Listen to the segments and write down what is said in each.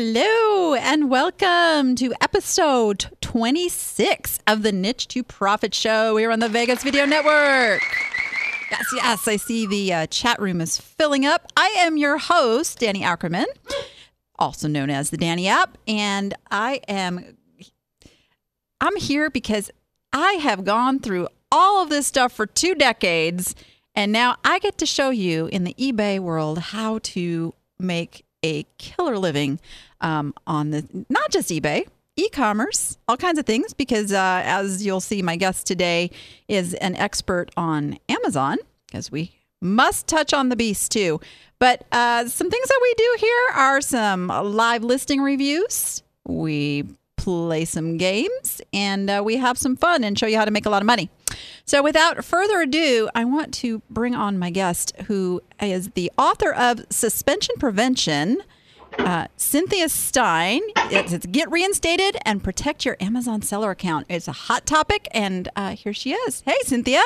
Hello and welcome to episode 26 of the Niche to Profit Show here on the Vegas Video Network. Yes, yes, I see the uh, chat room is filling up. I am your host, Danny Ackerman, also known as the Danny App, and I am I'm here because I have gone through all of this stuff for two decades, and now I get to show you in the eBay world how to make a killer living um, on the not just eBay, e-commerce, all kinds of things. Because uh, as you'll see, my guest today is an expert on Amazon, because we must touch on the beast too. But uh, some things that we do here are some live listing reviews. We play some games and uh, we have some fun and show you how to make a lot of money. So, without further ado, I want to bring on my guest who is the author of Suspension Prevention. Uh, Cynthia Stine. It's, it's, Get Reinstated and Protect Your Amazon Seller Account. It's a hot topic, and uh, here she is. Hey, Cynthia.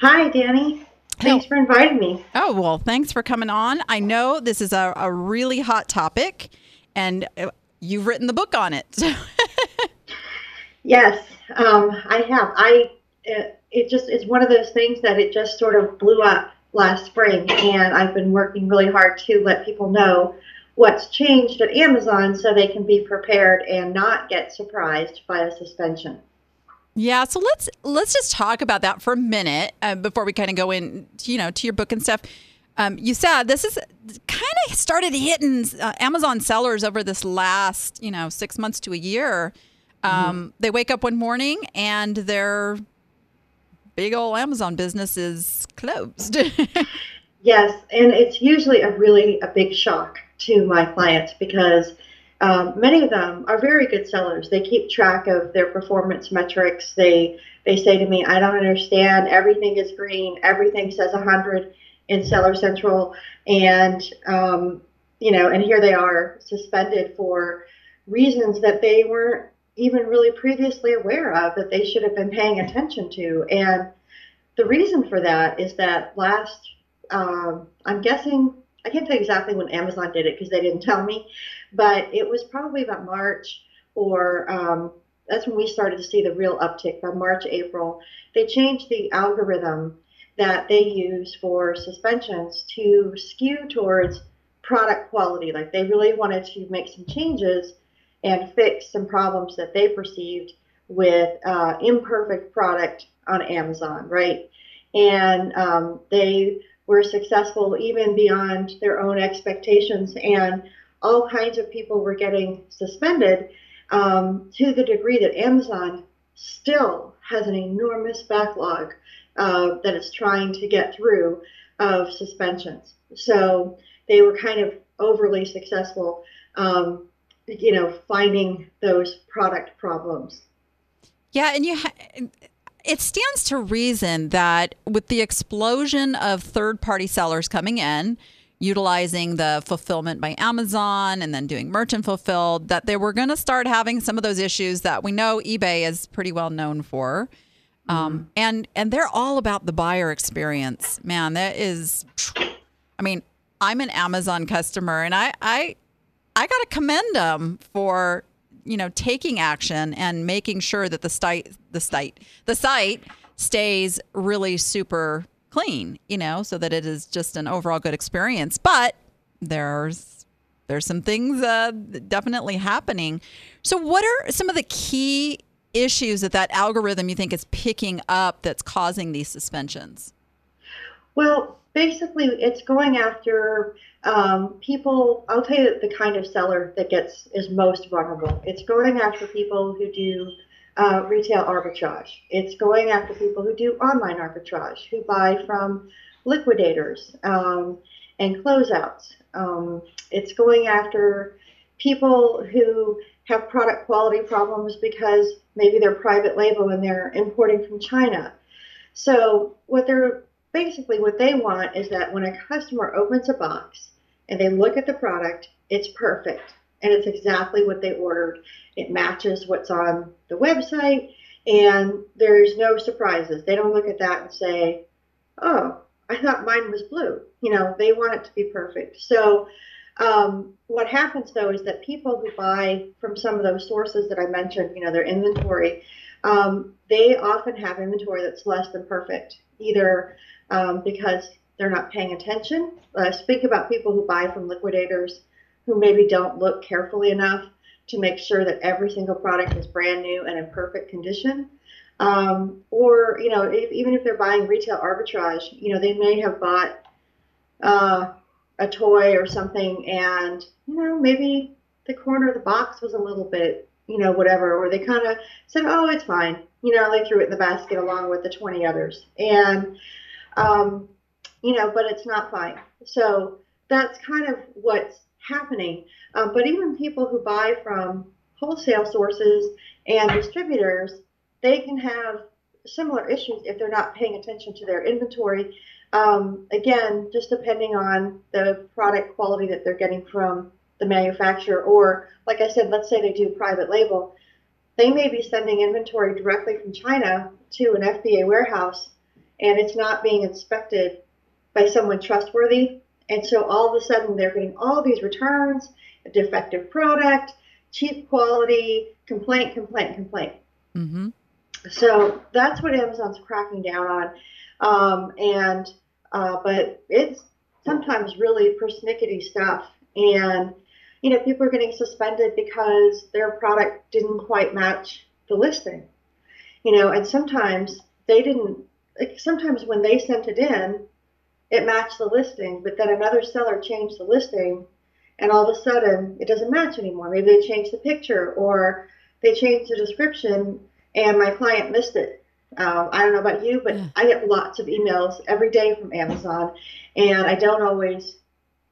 Hi, Danny. Thanks for inviting me. Oh, well, thanks for coming on. I know this is a, a really hot topic, and uh, you've written the book on it. yes, um, I have. I it, it just it's one of those things that it just sort of blew up last spring, and I've been working really hard to let people know what's changed at Amazon so they can be prepared and not get surprised by a suspension. Yeah, so let's let's just talk about that for a minute uh, before we kind of go in, you know, to your book and stuff. Um, you said this is kind of started hitting uh, Amazon sellers over this last, you know, six months to a year. Um, mm-hmm. They wake up one morning and their big old Amazon business is closed. yes, and it's usually a really a big shock to my clients because um, many of them are very good sellers. They keep track of their performance metrics. They they say to me, "I don't understand. Everything is green. Everything says 100." in Seller Central, and um, you know, and here they are suspended for reasons that they weren't even really previously aware of that they should have been paying attention to. And the reason for that is that last, um, I'm guessing, I can't tell you exactly when Amazon did it because they didn't tell me, but it was probably about March or um, that's when we started to see the real uptick by March, April. They changed the algorithm that they use for suspensions to skew towards product quality. Like they really wanted to make some changes and fix some problems that they perceived with uh, imperfect product on Amazon, right? And um, they were successful even beyond their own expectations, and all kinds of people were getting suspended um, to the degree that Amazon still has an enormous backlog uh, that it's trying to get through of suspensions. So they were kind of overly successful, um, you know, finding those product problems. Yeah, and you. Ha- it stands to reason that with the explosion of third-party sellers coming in, utilizing the fulfillment by Amazon and then doing merchant fulfilled, that they were going to start having some of those issues that we know eBay is pretty well known for. Um, mm-hmm. and and they're all about the buyer experience, man. That is, I mean, I'm an Amazon customer, and I I I got to commend them for you know taking action and making sure that the site the site the site stays really super clean, you know, so that it is just an overall good experience. But there's there's some things uh, definitely happening. So, what are some of the key issues that that algorithm you think is picking up that's causing these suspensions? Well, basically, it's going after um, people. I'll tell you the kind of seller that gets is most vulnerable. It's going after people who do uh, retail arbitrage. It's going after people who do online arbitrage, who buy from liquidators um, and closeouts. Um, it's going after people who have product quality problems because maybe they're private label and they're importing from China. So what they're basically what they want is that when a customer opens a box and they look at the product, it's perfect and it's exactly what they ordered. It matches what's on the website and there's no surprises. They don't look at that and say, "Oh, I thought mine was blue." You know, they want it to be perfect. So Um, what happens though is that people who buy from some of those sources that I mentioned, you know, their inventory, um, they often have inventory that's less than perfect, either um, because they're not paying attention. Uh, speak about people who buy from liquidators who maybe don't look carefully enough to make sure that every single product is brand new and in perfect condition. Um, or, you know, if, even if they're buying retail arbitrage, you know, they may have bought uh, a toy or something and, you know, maybe the corner of the box was a little bit, you know, whatever, or they kind of said, oh, it's fine. You know, they threw it in the basket along with the 20 others. And, um, you know, but it's not fine. So that's kind of what's happening. Um, but even people who buy from wholesale sources and distributors, they can have similar issues if they're not paying attention to their inventory. Um, again, just depending on the product quality that they're getting from the manufacturer, or like I said, let's say they do private label, they may be sending inventory directly from China to an FBA warehouse and it's not being inspected by someone trustworthy. And so all of a sudden they're getting all these returns, a defective product, cheap quality, complaint, complaint, complaint. Mm-hmm. So that's what Amazon's cracking down on. Um, and uh, but it's sometimes really persnickety stuff. And you know, people are getting suspended because their product didn't quite match the listing. You know, and sometimes they didn't. Like sometimes when they sent it in, it matched the listing, but then another seller changed the listing, and all of a sudden it doesn't match anymore. Maybe they changed the picture or they changed the description, and my client missed it. Um, I don't know about you, but yeah. I get lots of emails every day from Amazon, and I don't always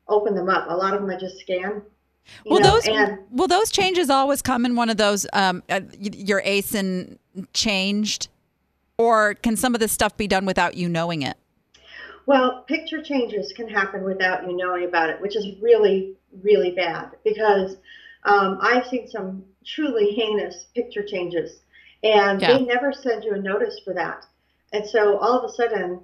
open them up. A lot of them I just scan. Will know, those and, will those changes always come in one of those um, uh, your ASIN changed, or can some of this stuff be done without you knowing it? Well, picture changes can happen without you knowing about it, which is really really bad because um, I've seen some truly heinous picture changes and yeah. they never send you a notice for that. And so all of a sudden,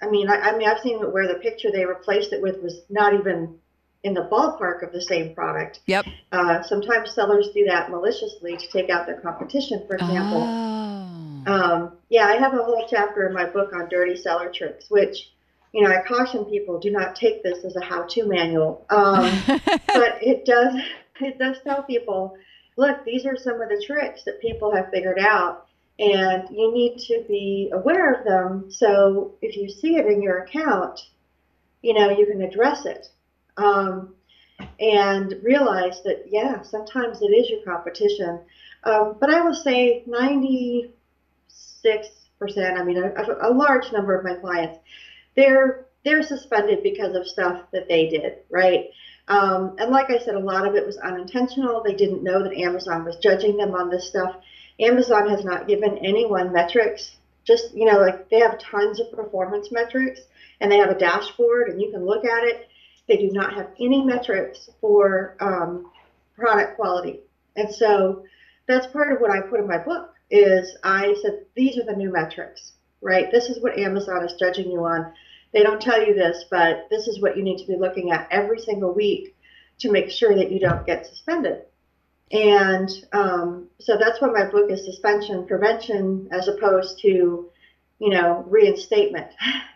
I mean, I, I mean, I've seen it where the picture they replaced it with was not even in the ballpark of the same product. Yep. Uh, sometimes sellers do that maliciously to take out their competition, for example. Oh. Um, yeah, I have a whole chapter in my book on dirty seller tricks, which, you know, I caution people do not take this as a how-to manual, um, but it does it does tell people look, these are some of the tricks that people have figured out, and you need to be aware of them. So if you see it in your account, you know, you can address it. Um, and realize that, yeah, sometimes it is your competition. Um, but I will say 96%, I mean, a, a large number of my clients, they're they're suspended because of stuff that they did, right? Um, and like I said, a lot of it was unintentional. They didn't know that Amazon was judging them on this stuff. Amazon has not given anyone metrics. Just, you know, like they have tons of performance metrics and they have a dashboard and you can look at it. They do not have any metrics for um, product quality. And so that's part of what I put in my book is I said, these are the new metrics, right? This is what Amazon is judging you on they don't tell you this, but this is what you need to be looking at every single week to make sure that you don't get suspended. And um, so that's what my book is suspension prevention as opposed to, you know, reinstatement.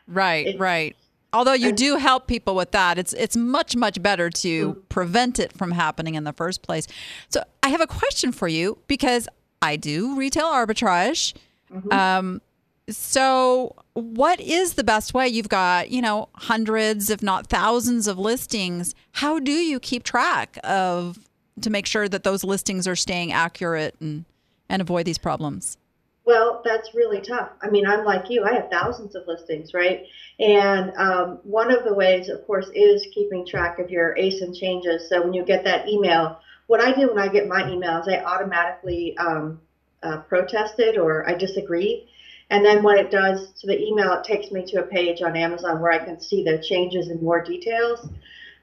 Right, it, right. Although you do help people with that, it's it's much much better to mm-hmm. prevent it from happening in the first place. So I have a question for you because I do retail arbitrage. Mm-hmm. Um, so, what is the best way? You've got, you know, hundreds, if not thousands of listings. How do you keep track of to make sure that those listings are staying accurate and, and avoid these problems? Well, that's really tough. I mean, I'm like you, I have thousands of listings, right? And um, one of the ways, of course, is keeping track of your ASIN changes. So when you get that email, what I do when I get my emails, I automatically um, uh, protest it or I disagree and then what it does to the email, it takes me to a page on Amazon where I can see the changes in more details.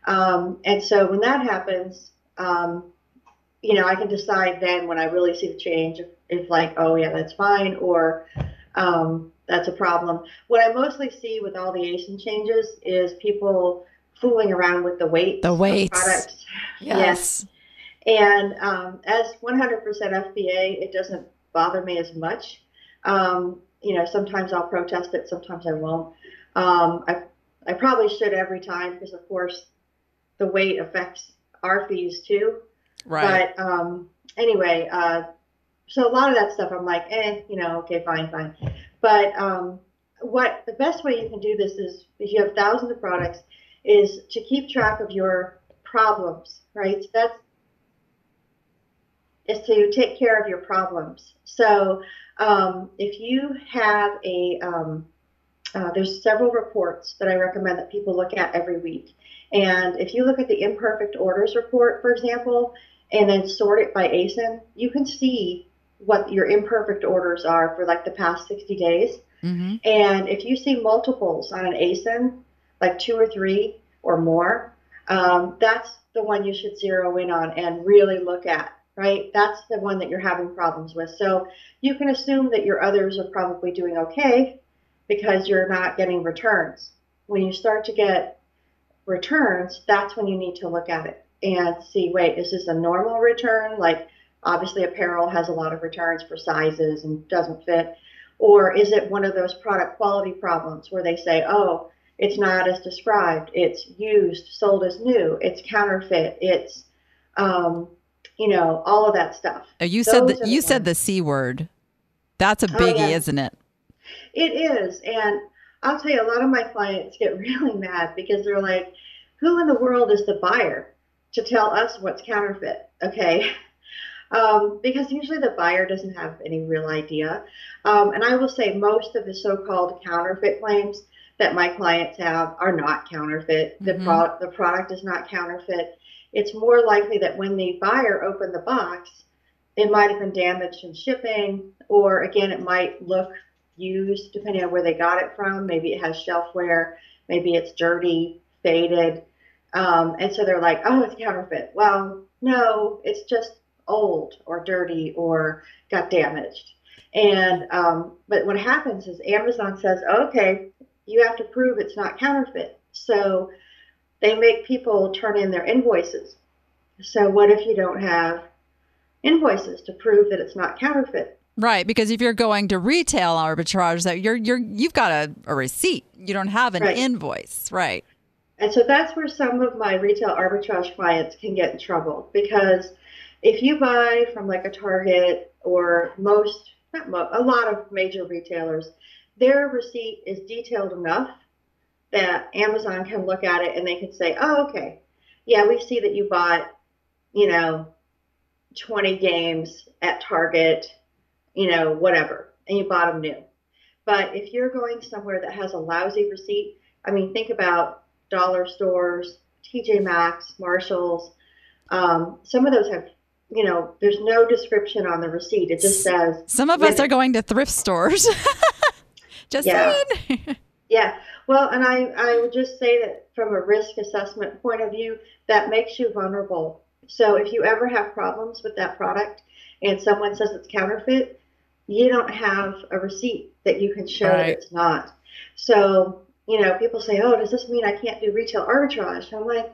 Um, and so when that happens, um, you know, I can decide then when I really see the change if, if like, oh yeah, that's fine, or um, that's a problem. What I mostly see with all the ASIN changes is people fooling around with the weight. The weight. products. Yes. And um, as 100% FBA, it doesn't bother me as much. Um, you know, sometimes I'll protest it, sometimes I won't. Um, I, I probably should every time because, of course, the weight affects our fees too. Right. But um, anyway, uh, so a lot of that stuff I'm like, eh, you know, okay, fine, fine. But um, what the best way you can do this is if you have thousands of products is to keep track of your problems, right? So that's is to take care of your problems. So um, if you have a um, uh, there's several reports that I recommend that people look at every week. And if you look at the imperfect orders report, for example, and then sort it by ASIN, you can see what your imperfect orders are for like the past 60 days. Mm-hmm. And if you see multiples on an ASIN, like two or three or more, um, that's the one you should zero in on and really look at, right? That's the one that you're having problems with. So you can assume that your others are probably doing okay because you're not getting returns. When you start to get returns, that's when you need to look at it and see wait, is this a normal return? Like, obviously, apparel has a lot of returns for sizes and doesn't fit. Or is it one of those product quality problems where they say, oh, it's not as described, it's used, sold as new, it's counterfeit, it's, um, you know, all of that stuff. Oh, you said Those the, are you the said ones. the c word. That's a Oh, biggie, yeah. isn't it? It is. And I'll tell you, a lot of my clients get really mad because they're like, who in the world is the buyer to tell us what's counterfeit? Okay. Um, because usually the buyer doesn't have any real idea. Um, and I will say most of the so called counterfeit claims that my clients have are not counterfeit. The, Mhm. pro- the product is not counterfeit. It's more likely that when the buyer opened the box, it might have been damaged in shipping, or again, it might look used depending on where they got it from. Maybe it has shelf wear, maybe it's dirty, faded. Um, and so they're like, oh, it's counterfeit. Well, no, it's just old or dirty or got damaged. And um, but what happens is Amazon says, okay, you have to prove it's not counterfeit. So they make people turn in their invoices. So what if you don't have invoices to prove that it's not counterfeit? Right, because if you're going to retail arbitrage, that you're you're you've got a, a receipt. You don't have an Right. invoice, right? And so that's where some of my retail arbitrage clients can get in trouble because if you buy from like a Target or most, not mo- a lot of major retailers, their receipt is detailed enough that Amazon can look at it and they can say, oh, okay, yeah, we see that you bought, you know, 20 games at Target, you know, whatever, and you bought them new. But if you're going somewhere that has a lousy receipt, I mean, think about dollar stores, TJ Maxx, Marshalls. Um, some of those have, you know, there's no description on the receipt. It just says, Some of us are going to thrift stores. Just Yeah. saying. yeah. Well, and I, I would just say that from a risk assessment point of view, that makes you vulnerable. So if you ever have problems with that product and someone says it's counterfeit, you don't have a receipt that you can show that it's not. So, you know, people say, oh, does this mean I can't do retail arbitrage? I'm like,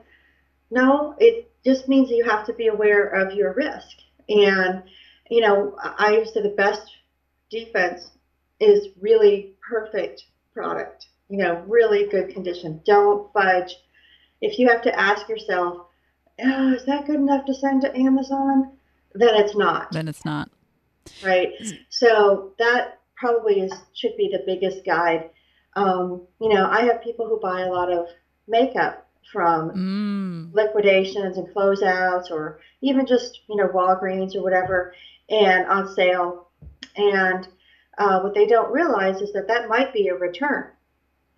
no, it just means you have to be aware of your risk. And, you know, I I say the best defense is really perfect product, you know, really good condition. Don't fudge. If you have to ask yourself, oh, is that good enough to send to Amazon? Then it's not then it's not. right? So that probably is should be the biggest guide. Um, you know, I have people who buy a lot of makeup from Mm. liquidations and closeouts, or even just you know Walgreens or whatever, and on sale. And uh, what they don't realize is that that might be a return.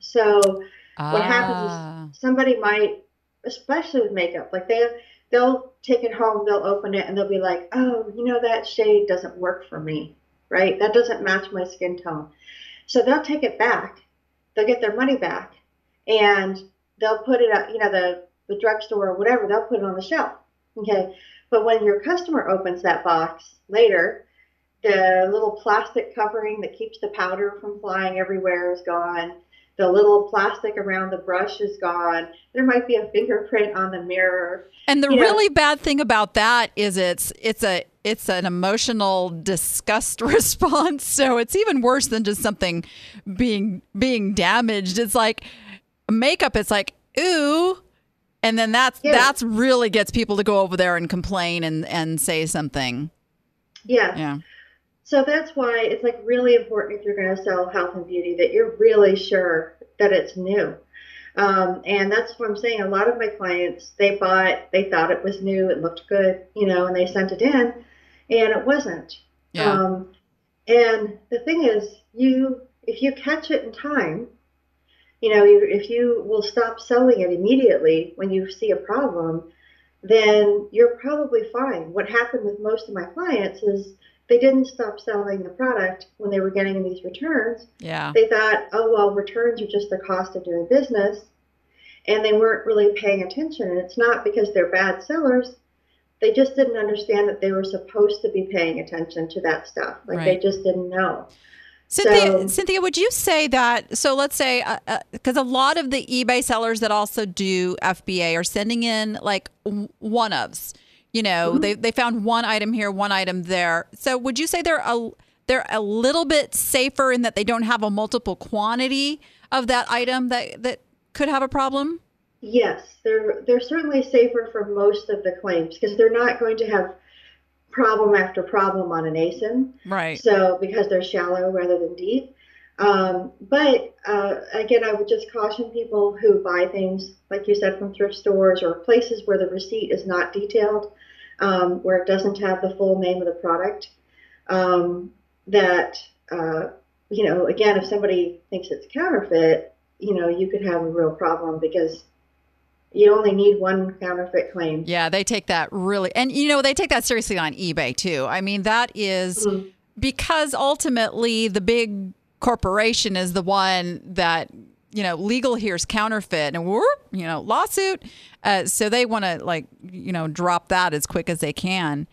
So what happens Ah. is somebody might, especially with makeup, like they they'll take it home, they'll open it, and they'll be like, oh, you know that shade doesn't work for me, right? That doesn't match my skin tone. So they'll take it back, they'll get their money back, and they'll put it at you know the the drugstore or whatever, they'll put it on the shelf, okay. But when your customer opens that box later, the little plastic covering that keeps the powder from flying everywhere is gone. The little plastic around the brush is gone. There might be a fingerprint on the mirror. And the You know- really bad thing about that is it's it's a it's an emotional disgust response. So it's even worse than just something being being damaged. It's like makeup. It's like ooh, and then that's Yeah. that's really gets people to go over there and complain and and say something. Yeah. Yeah. So that's why it's like really important if you're going to sell health and beauty that you're really sure that it's new. Um, and that's what I'm saying. A lot of my clients, they bought, they thought it was new, it looked good, you know, and they sent it in, and it wasn't. Yeah. Um, and the thing is, you if you catch it in time, you know, you, if you will stop selling it immediately when you see a problem, then you're probably fine. What happened with most of my clients is they didn't stop selling the product when they were getting these returns. yeah. They thought, oh, well, returns are just the cost of doing business. And they weren't really paying attention. And it's not because they're bad sellers. They just didn't understand that they were supposed to be paying attention to that stuff. Like they just didn't know. Cynthia, So- Cynthia, would you say that? So let's say, uh, uh, because a lot of the eBay sellers that also do FBA are sending in like one ofs. You know, they they found one item here, one item there. So would you say they're a they're a little bit safer in that they don't have a multiple quantity of that item that that could have a problem? Yes, they're they're certainly safer for most of the claims because they're not going to have problem after problem on an ASIN. Right. So because they're shallow rather than deep. Um, but uh, again, I would just caution people who buy things, like you said, from thrift stores or places where the receipt is not detailed, um, where it doesn't have the full name of the product. Um, that uh, you know, again, if somebody thinks it's counterfeit, you know, you could have a real problem because you only need one counterfeit claim. Yeah, they take that really, and you know, they take that seriously on eBay too. I mean, that is Mhm. because ultimately the big corporation is the one that you know legal here's counterfeit and whoop, you know lawsuit. Uh, so they want to like you know drop that as quick as they can.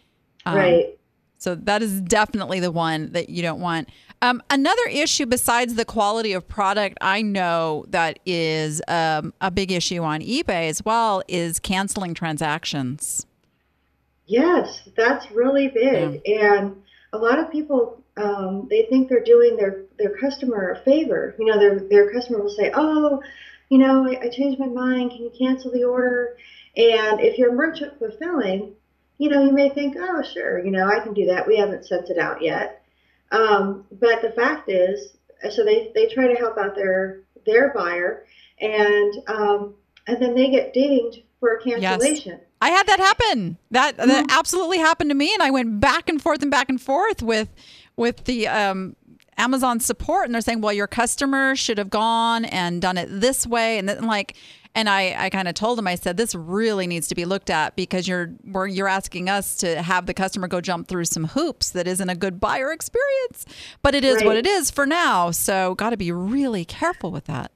Um, Right. So that is definitely the one that you don't want. Um, another issue besides the quality of product, I know that is um, a big issue on eBay as well is canceling transactions. Yes, that's really big. And a lot of people, um, they think they're doing their, their customer a favor. You know, their, their customer will say, oh, you know, I, I changed my mind. Can you cancel the order? And if you're merchant fulfilling, you know, you may think, oh, sure, you know, I can do that. We haven't sent it out yet. Um, but the fact is, so they, they try to help out their their buyer, and um, and then they get dinged for a cancellation. Yes. I had that happen. That that absolutely happened to me, and I went back and forth and back and forth with with the um, Amazon support, and they're saying, "Well, your customer should have gone and done it this way," and then like. And I, I kind of told them, I said, this really needs to be looked at because you're we're, you're asking us to have the customer go jump through some hoops that isn't a good buyer experience. But it is what it is for now. So got to be really careful with that.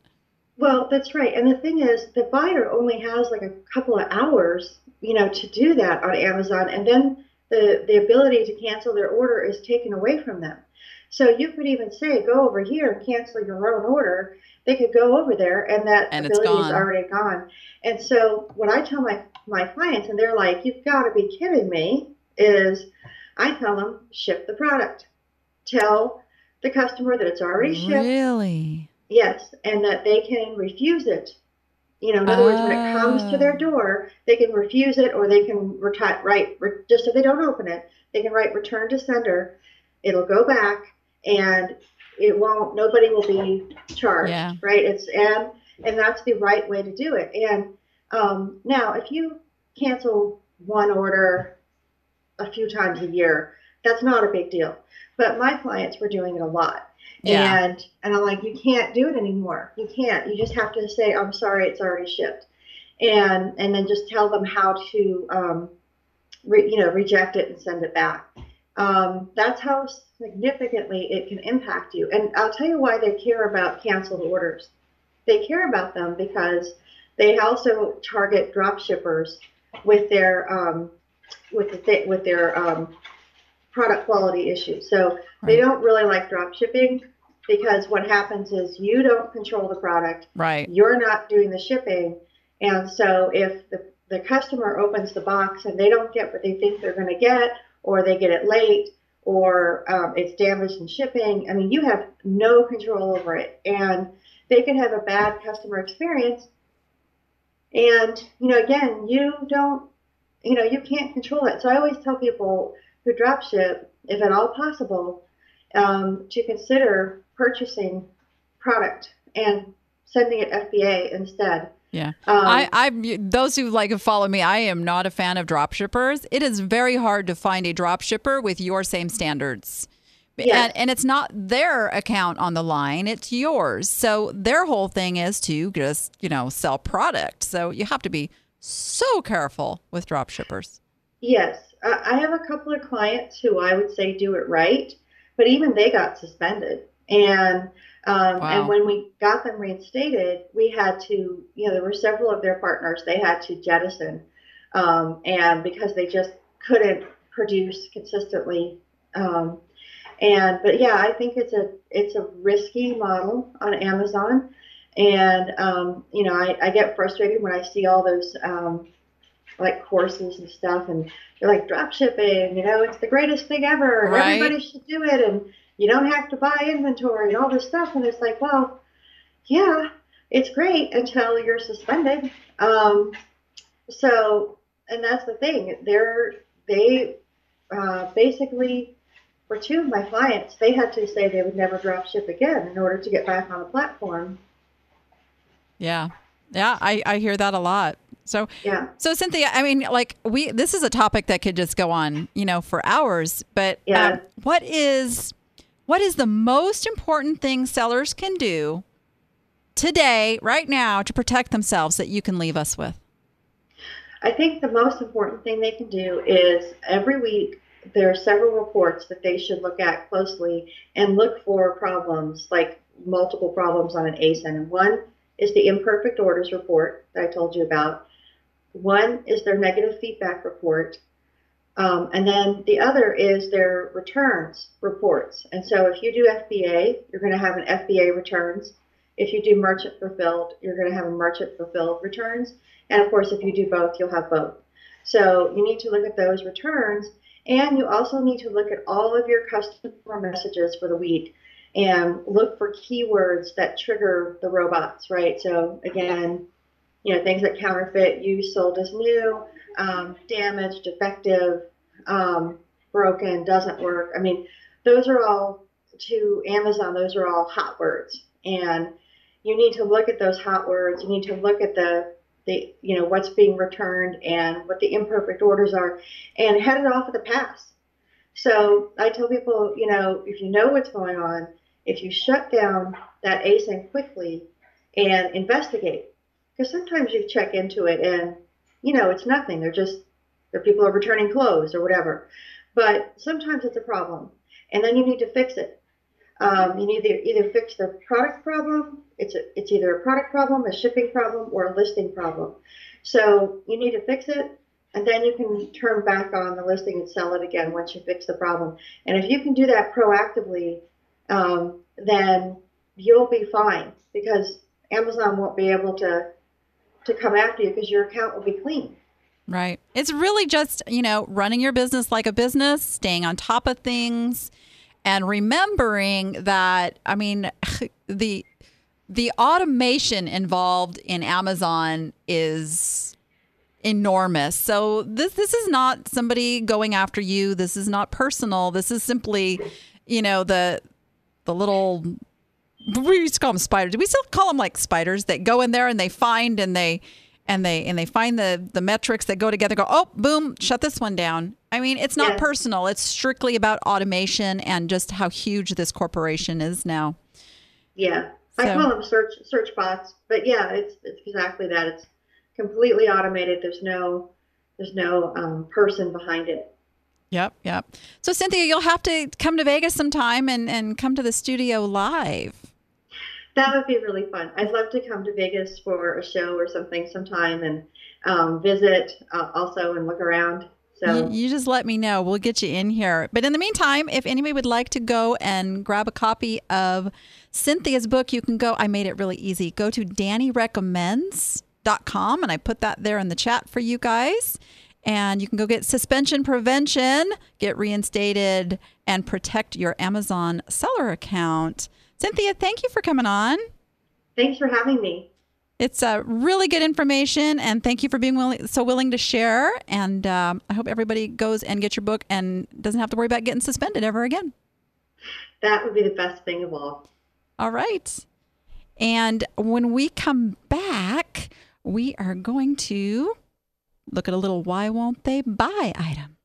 Well, that's right. And the thing is, the buyer only has like a couple of hours, you know, to do that on Amazon, and then the the ability to cancel their order is taken away from them. So you could even say, go over here and cancel your own order. They could go over there, and that And it's ability is already gone. And so what I tell my my clients, and they're like, "You've got to be kidding me!" Is I tell them ship the product. Tell the customer that it's already shipped. Really? Yes, and that they can refuse it. You know, in other words, when it comes to their Oh. door, they can refuse it, or they can reti- write re- just so they don't open it. They can write "return to sender." It'll go back, and it won't. Nobody will be charged. Yeah. Right? It's and and that's the right way to do it. And um, now, if you cancel one order a few times a year, that's not a big deal. But my clients were doing it a lot. Yeah. And and I'm like, you can't do it anymore. You can't. You just have to say, I'm sorry, it's already shipped, and and then just tell them how to, um, re, you know, reject it and send it back. Um, that's how significantly it can impact you. And I'll tell you why they care about canceled orders. They care about them because they also target drop shippers with their um, with the th- with their um, product quality issues. So they don't really like drop shipping because what happens is you don't control the product. Right. You're not doing the shipping. And so if the, the customer opens the box and they don't get what they think they're going to get, or they get it late, or um, it's damaged in shipping, I mean, you have no control over it. And they can have a bad customer experience. And, you know, again, you don't, you know, you can't control it. So I always tell people who drop ship, if at all possible, um, to consider purchasing product and sending it FBA instead. Yeah. Um, I, I, those who like follow me, I am not a fan of dropshippers. It is very hard to find a dropshipper with your same standards. Yes. And, and it's not their account on the line, it's yours. So their whole thing is to just, you know, sell product. So you have to be so careful with dropshippers. Yes. I have a couple of clients who I would say do it right, but even they got suspended. And um, wow. and when we got them reinstated, we had to, you know, there were several of their partners they had to jettison, um, and because they just couldn't produce consistently. Um, and but yeah, I think it's a it's a risky model on Amazon, and um, you know I, I get frustrated when I see all those um, like courses and stuff, and they're like drop shipping, you know, it's the greatest thing ever, right. everybody should do it, and you don't have to buy inventory and all this stuff, and it's like, well, yeah, it's great until you're suspended. Um, so, and that's the thing, they're they uh, basically for two of my clients, they had to say they would never drop ship again in order to get back on the platform. Yeah. Yeah, I, I hear that a lot. So yeah. So Cynthia, I mean, like we this is a topic that could just go on, you know, for hours. But yeah. Um, what is what is the most important thing sellers can do today, right now, to protect themselves that you can leave us with? I think the most important thing they can do is every week there are several reports that they should look at closely and look for problems, like multiple problems on an ASIN. And one is the imperfect orders report that I told you about. One is their negative feedback report. Um, and then the other is their returns reports. And so if you do FBA, you're going to have an FBA returns. If you do merchant fulfilled, you're going to have a merchant fulfilled returns. And of course, if you do both, you'll have both. So you need to look at those returns and you also need to look at all of your customer messages for the week and look for keywords that trigger the robots, right? So again, you know, things that counterfeit, used, sold as new, um, damaged, defective, um, broken, doesn't work. I mean, those are all to Amazon, those are all hot words. And you need to look at those hot words. You need to look at the the you know what's being returned and what the imperfect orders are and head it off at the pass so i tell people you know if you know what's going on if you shut down that asin quickly and investigate because sometimes you check into it and you know it's nothing they're just the people are returning clothes or whatever but sometimes it's a problem and then you need to fix it um, you need to either fix the product problem it's, a, it's either a product problem, a shipping problem, or a listing problem. So you need to fix it, and then you can turn back on the listing and sell it again once you fix the problem. And if you can do that proactively, um, then you'll be fine because Amazon won't be able to to come after you because your account will be clean. Right. It's really just, you know, running your business like a business, staying on top of things and remembering that I mean the the automation involved in Amazon is enormous. So this this is not somebody going after you. This is not personal. This is simply, you know, the the little we used to call them spiders. Do we still call them like spiders that go in there and they find and they and they and they find the the metrics that go together go oh boom shut this one down i mean it's not yeah. personal it's strictly about automation and just how huge this corporation is now yeah so, I call them search search bots, but yeah, it's it's exactly that. It's completely automated. There's no there's no um, person behind it. Yep, yep. So Cynthia, you'll have to come to Vegas sometime and and come to the studio live. That would be really fun. I'd love to come to Vegas for a show or something sometime and um, visit uh, also and look around. So you, you just let me know. We'll get you in here. But in the meantime, if anybody would like to go and grab a copy of Cynthia's book, you can go. I made it really easy. Go to DannyRecommends.com and I put that there in the chat for you guys. And you can go get suspension prevention, get reinstated, and protect your Amazon seller account. Cynthia, thank you for coming on. Thanks for having me. It's uh, really good information, and thank you for being willing, so willing to share. And um, I hope everybody goes and gets your book and doesn't have to worry about getting suspended ever again. That would be the best thing of all. All right. And when we come back, we are going to look at a little why won't they buy item.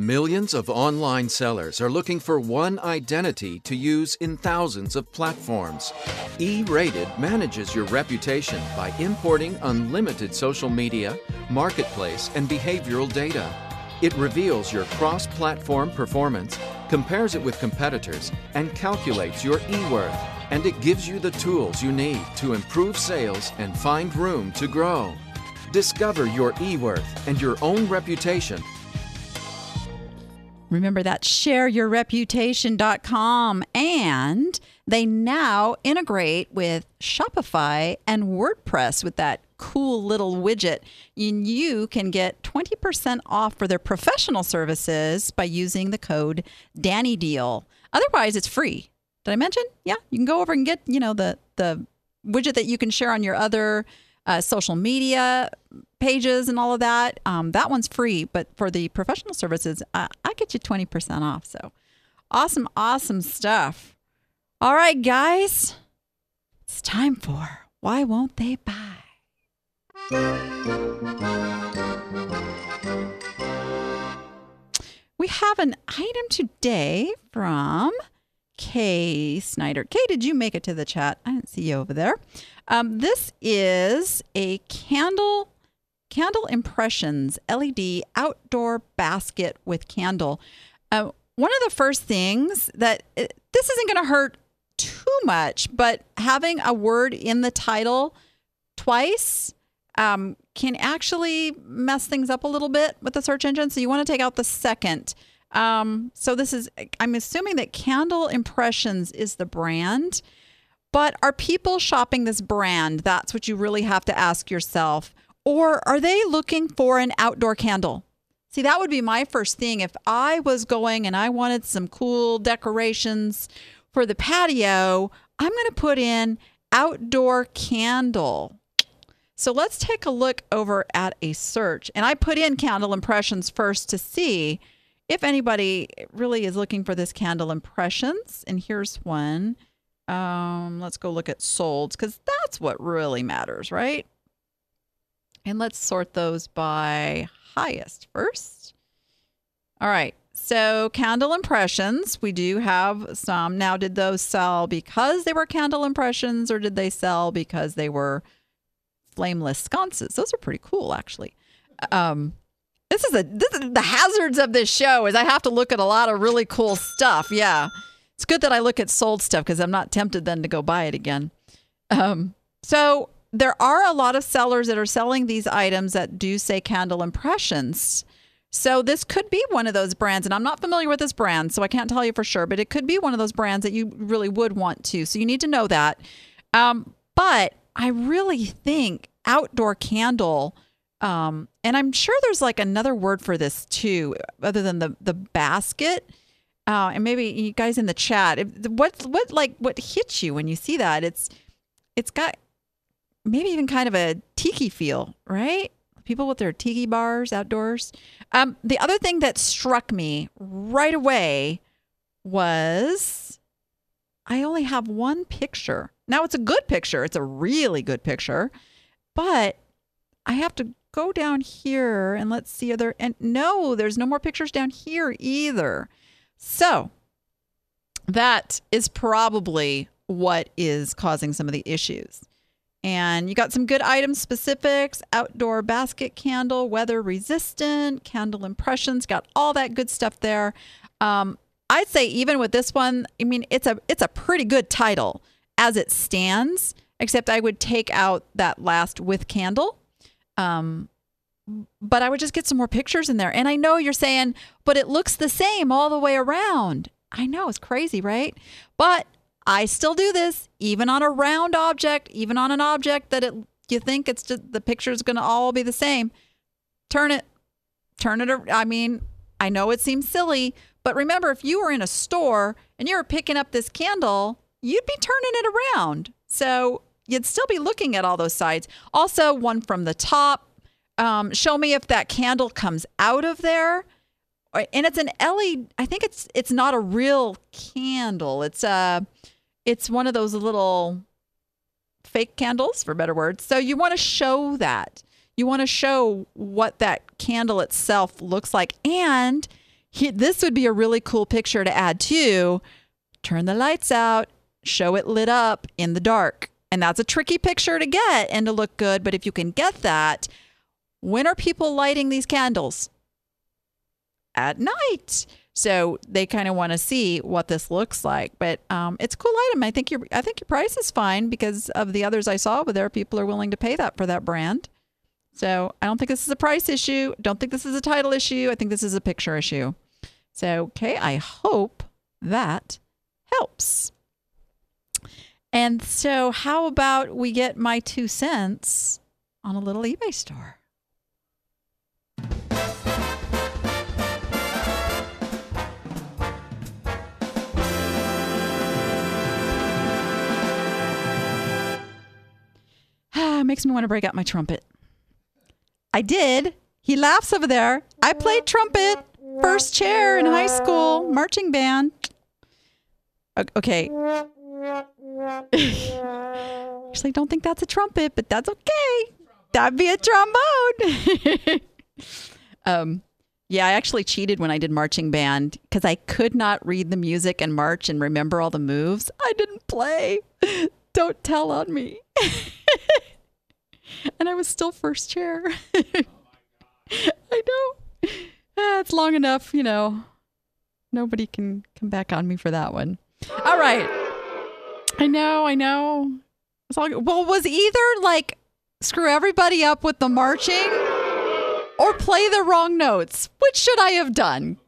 Millions of online sellers are looking for one identity to use in thousands of platforms. E Rated manages your reputation by importing unlimited social media, marketplace, and behavioral data. It reveals your cross platform performance, compares it with competitors, and calculates your e worth. And it gives you the tools you need to improve sales and find room to grow. Discover your e worth and your own reputation Remember that shareyourreputation.com. And they now integrate with Shopify and WordPress with that cool little widget. And you can get 20% off for their professional services by using the code DannyDeal. Otherwise, it's free. Did I mention? Yeah, you can go over and get, you know, the the widget that you can share on your other uh, social media pages and all of that. Um, that one's free, but for the professional services, uh, I get you 20% off. So awesome, awesome stuff. All right, guys, it's time for Why Won't They Buy? We have an item today from Kay Snyder. Kay, did you make it to the chat? I didn't see you over there. Um, this is a candle candle impressions LED outdoor basket with candle. Uh, one of the first things that uh, this isn't going to hurt too much, but having a word in the title twice um, can actually mess things up a little bit with the search engine. So you want to take out the second. Um, so this is, I'm assuming that Candle Impressions is the brand, but are people shopping this brand? That's what you really have to ask yourself. Or are they looking for an outdoor candle? See, that would be my first thing. If I was going and I wanted some cool decorations for the patio, I'm going to put in outdoor candle. So let's take a look over at a search. And I put in candle impressions first to see if anybody really is looking for this candle impressions. And here's one. Um, let's go look at solds because that's what really matters, right? And let's sort those by highest first. All right. So, candle impressions, we do have some. Now, did those sell because they were candle impressions or did they sell because they were flameless sconces? Those are pretty cool, actually. Um, this is a this is the hazards of this show is I have to look at a lot of really cool stuff. Yeah. It's good that I look at sold stuff because I'm not tempted then to go buy it again. Um, so there are a lot of sellers that are selling these items that do say candle impressions. So this could be one of those brands, and I'm not familiar with this brand, so I can't tell you for sure, but it could be one of those brands that you really would want to. So you need to know that. Um, but I really think outdoor candle, um, and I'm sure there's like another word for this too, other than the the basket. Uh, and maybe you guys in the chat, what what like what hits you when you see that? It's it's got maybe even kind of a tiki feel, right? People with their tiki bars outdoors. Um, the other thing that struck me right away was I only have one picture. Now it's a good picture, it's a really good picture, but I have to go down here and let's see other and no, there's no more pictures down here either. So that is probably what is causing some of the issues. And you got some good item specifics outdoor basket candle, weather resistant, candle impressions, got all that good stuff there. Um, I'd say even with this one, I mean it's a it's a pretty good title as it stands, except I would take out that last with candle. Um, but I would just get some more pictures in there. And I know you're saying, but it looks the same all the way around. I know it's crazy, right? But I still do this even on a round object, even on an object that it you think it's just the picture is going to all be the same. Turn it, turn it. I mean, I know it seems silly, but remember, if you were in a store and you were picking up this candle, you'd be turning it around. So you'd still be looking at all those sides. Also, one from the top. Um, show me if that candle comes out of there. And it's an LED. I think it's it's not a real candle. It's a uh, it's one of those little fake candles, for better words. So you want to show that. You want to show what that candle itself looks like. And he, this would be a really cool picture to add to. Turn the lights out, show it lit up in the dark. And that's a tricky picture to get and to look good. But if you can get that, when are people lighting these candles? At night. So they kind of want to see what this looks like. But um, it's a cool item. I think your I think your price is fine because of the others I saw over there. People are willing to pay that for that brand. So I don't think this is a price issue. Don't think this is a title issue. I think this is a picture issue. So okay, I hope that helps. And so, how about we get my two cents on a little eBay store? makes me want to break out my trumpet. I did. He laughs over there. I played trumpet, first chair in high school, marching band. Okay. Actually, don't think that's a trumpet, but that's okay. That'd be a trombone. um, yeah, I actually cheated when I did marching band because I could not read the music and march and remember all the moves. I didn't play. Don't tell on me. and I was still first chair. I know. Ah, it's long enough, you know. Nobody can come back on me for that one. All right. I know, I know. It's all well, was either like screw everybody up with the marching or play the wrong notes. Which should I have done?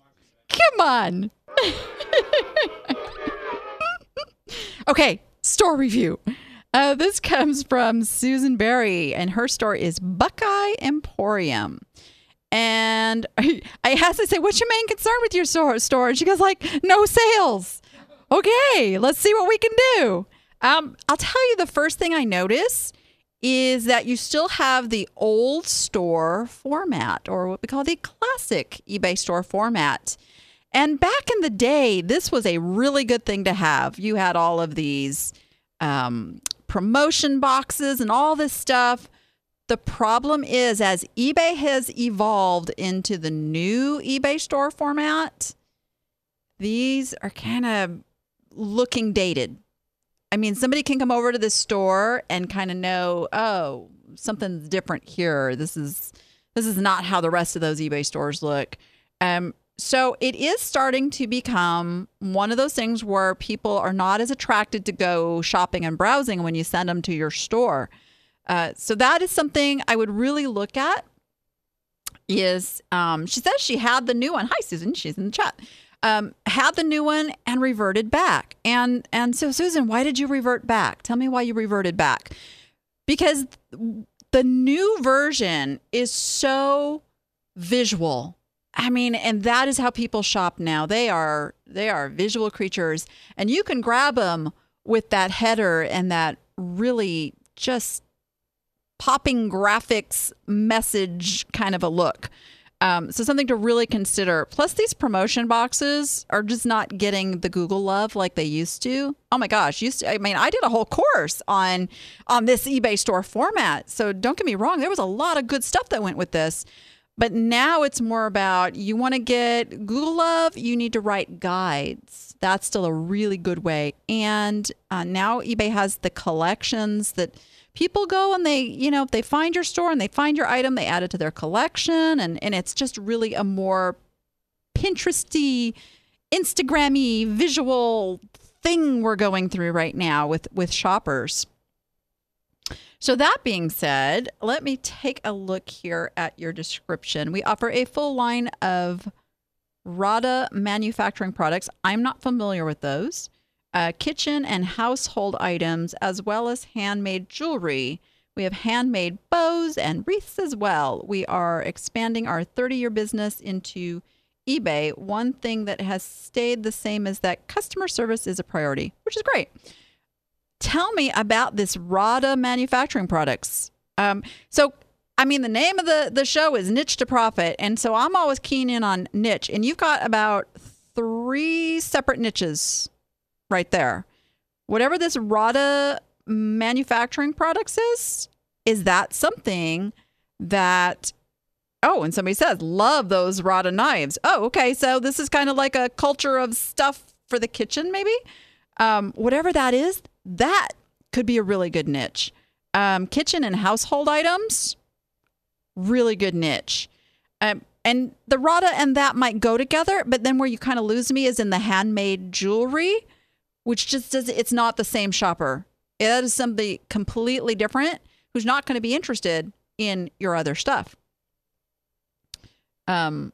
Come on. okay, store review. Uh, this comes from Susan Berry, and her store is Buckeye Emporium. And I, I asked to say, "What's your main concern with your store?" Store, and she goes like, "No sales." Okay, let's see what we can do. Um, I'll tell you the first thing I notice is that you still have the old store format, or what we call the classic eBay store format. And back in the day, this was a really good thing to have. You had all of these um, promotion boxes and all this stuff. The problem is, as eBay has evolved into the new eBay store format, these are kind of looking dated. I mean, somebody can come over to this store and kind of know, oh, something's different here. This is this is not how the rest of those eBay stores look. Um, so it is starting to become one of those things where people are not as attracted to go shopping and browsing when you send them to your store. Uh, so that is something I would really look at. Is um, she says she had the new one. Hi, Susan. She's in the chat. Um, had the new one and reverted back. And and so Susan, why did you revert back? Tell me why you reverted back. Because the new version is so visual I mean, and that is how people shop now. They are they are visual creatures, and you can grab them with that header and that really just popping graphics message kind of a look. Um, so something to really consider. Plus, these promotion boxes are just not getting the Google love like they used to. Oh my gosh, used to. I mean, I did a whole course on on this eBay store format. So don't get me wrong, there was a lot of good stuff that went with this. But now it's more about you want to get Google love, you need to write guides. That's still a really good way. And uh, now eBay has the collections that people go and they, you know, they find your store and they find your item, they add it to their collection. And, and it's just really a more Pinteresty, Instagrammy visual thing we're going through right now with, with shoppers. So, that being said, let me take a look here at your description. We offer a full line of Rada manufacturing products. I'm not familiar with those. Uh, kitchen and household items, as well as handmade jewelry. We have handmade bows and wreaths as well. We are expanding our 30 year business into eBay. One thing that has stayed the same is that customer service is a priority, which is great. Tell me about this Rada manufacturing products. Um, so, I mean, the name of the, the show is Niche to Profit. And so I'm always keen in on niche. And you've got about three separate niches right there. Whatever this Rada manufacturing products is, is that something that oh, and somebody says, love those Rada knives. Oh, okay. So this is kind of like a culture of stuff for the kitchen, maybe. Um, whatever that is, that could be a really good niche. Um, kitchen and household items, really good niche. Um, and the Rada and that might go together, but then where you kind of lose me is in the handmade jewelry, which just does it's not the same shopper. It is somebody completely different who's not going to be interested in your other stuff. Um,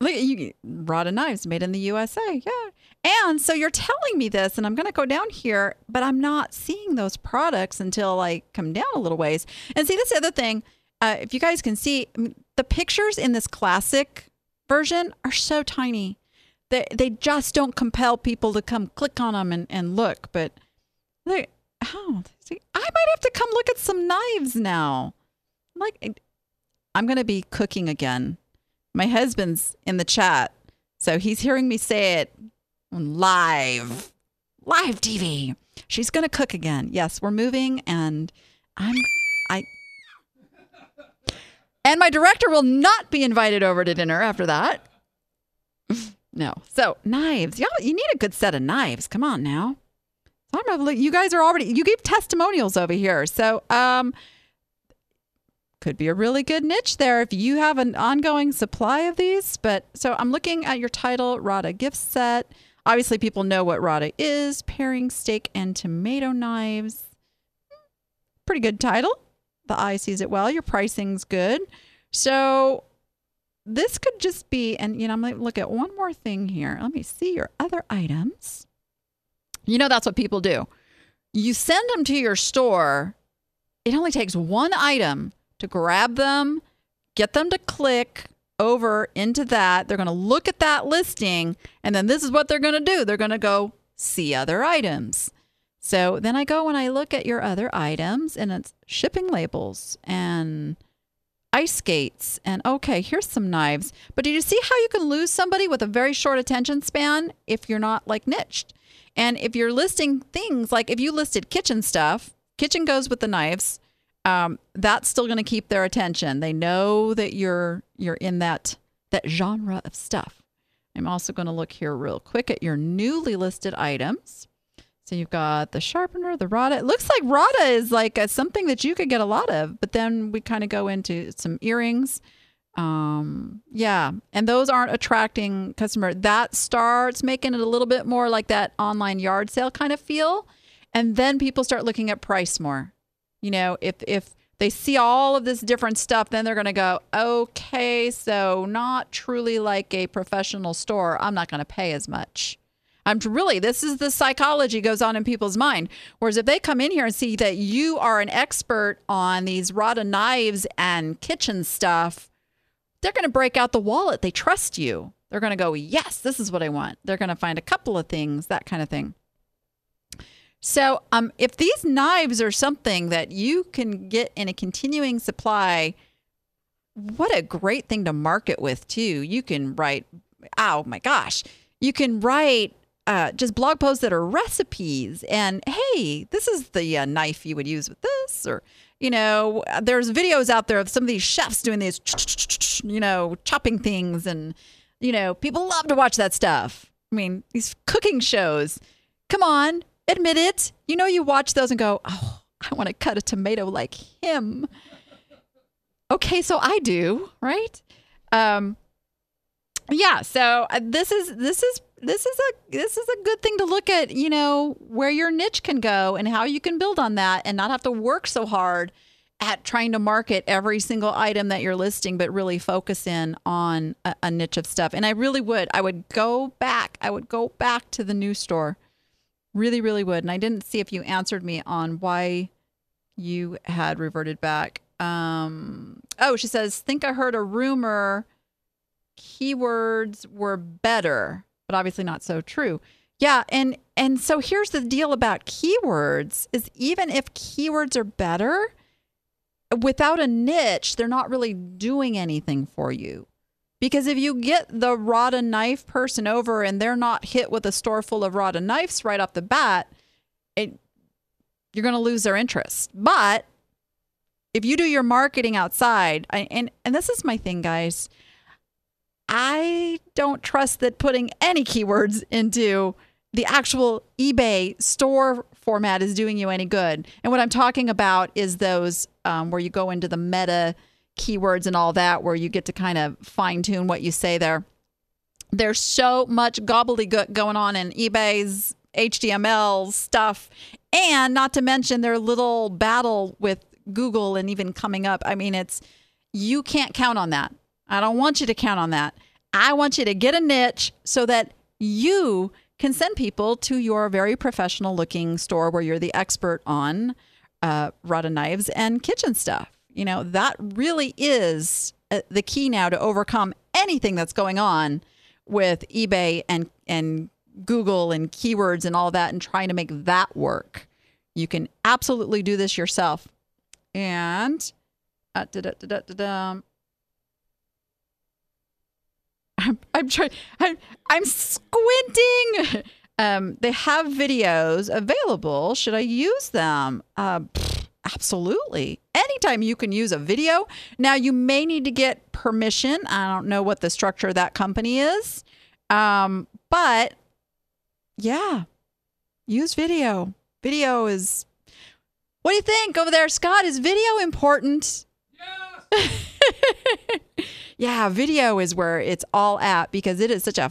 look, you Rada knives made in the USA, yeah. And so you're telling me this, and I'm going to go down here, but I'm not seeing those products until I come down a little ways. And see, the other thing. Uh, if you guys can see, the pictures in this classic version are so tiny. They they just don't compel people to come click on them and, and look. But they, oh, see, I might have to come look at some knives now. Like, I'm going to be cooking again. My husband's in the chat, so he's hearing me say it live, live TV. She's going to cook again. Yes, we're moving, and I'm I. And my director will not be invited over to dinner after that. no. So knives, y'all, you need a good set of knives. Come on now. You guys are already you gave testimonials over here. So um could be a really good niche there if you have an ongoing supply of these. But so I'm looking at your title, Rada gift set. Obviously, people know what Rada is paring steak and tomato knives. Pretty good title. The eye sees it well. Your pricing's good. So this could just be, and you know, I'm going to look at one more thing here. Let me see your other items. You know, that's what people do. You send them to your store. It only takes one item to grab them, get them to click over into that. They're going to look at that listing, and then this is what they're going to do they're going to go see other items. So then I go and I look at your other items, and it's shipping labels and ice skates. And okay, here's some knives. But did you see how you can lose somebody with a very short attention span if you're not like niched? And if you're listing things like if you listed kitchen stuff, kitchen goes with the knives um, that's still going to keep their attention. They know that you're you're in that that genre of stuff. I'm also going to look here real quick at your newly listed items. So you've got the sharpener, the Rada. It looks like Rada is like a, something that you could get a lot of, but then we kind of go into some earrings. Um, yeah, and those aren't attracting customer. That starts making it a little bit more like that online yard sale kind of feel, and then people start looking at price more. You know, if if they see all of this different stuff, then they're going to go, okay, so not truly like a professional store. I'm not going to pay as much. I'm really, this is the psychology goes on in people's mind. Whereas if they come in here and see that you are an expert on these Rada knives and kitchen stuff, they're going to break out the wallet. They trust you. They're going to go, yes, this is what I want. They're going to find a couple of things, that kind of thing. So, um, if these knives are something that you can get in a continuing supply, what a great thing to market with too. You can write, oh my gosh, you can write uh, just blog posts that are recipes and hey, this is the uh, knife you would use with this, or you know, there's videos out there of some of these chefs doing these, you know, chopping things, and you know, people love to watch that stuff. I mean, these cooking shows. Come on, Admit it. You know, you watch those and go, oh, I want to cut a tomato like him. Okay, so I do, right? Um, yeah. So uh, this is this is this is a this is a good thing to look at, you know, where your niche can go and how you can build on that and not have to work so hard at trying to market every single item that you're listing, but really focus in on a, a niche of stuff. And I really would. I would go back. I would go back to the new store. Really, really would. And I didn't see if you answered me on why you had reverted back. Um, oh, she says, think I heard a rumor keywords were better, but obviously not so true. Yeah, and and so here's the deal about keywords is even if keywords are better, without a niche, they're not really doing anything for you. Because if you get the Rada knife person over and they're not hit with a store full of Rada knives right off the bat, it, you're going to lose their interest. But if you do your marketing outside, and and this is my thing, guys, I don't trust that putting any keywords into the actual eBay store format is doing you any good. And what I'm talking about is those um, where you go into the meta keywords and all that, where you get to kind of fine tune what you say there. There's so much gobbledygook going on in eBay's HTML stuff, and not to mention their little battle with Google and even coming up. I mean, it's you can't count on that. I don't want you to count on that. I want you to get a niche so that you can send people to your very professional looking store where you're the expert on uh, knives and kitchen stuff. You know, that really is uh, the key now to overcome anything that's going on with eBay and, and Google and keywords and all that and trying to make that work. You can absolutely do this yourself. And uh, I'm, I'm trying. I'm, I'm squinting. Um, they have videos available. Should I use them? Uh, absolutely. Anytime you can use a video. Now you may need to get permission. I don't know what the structure of that company is, um, but yeah, use video. Video is. What do you think over there, Scott? Is video important? Yes. yeah, video is where it's all at because it is such a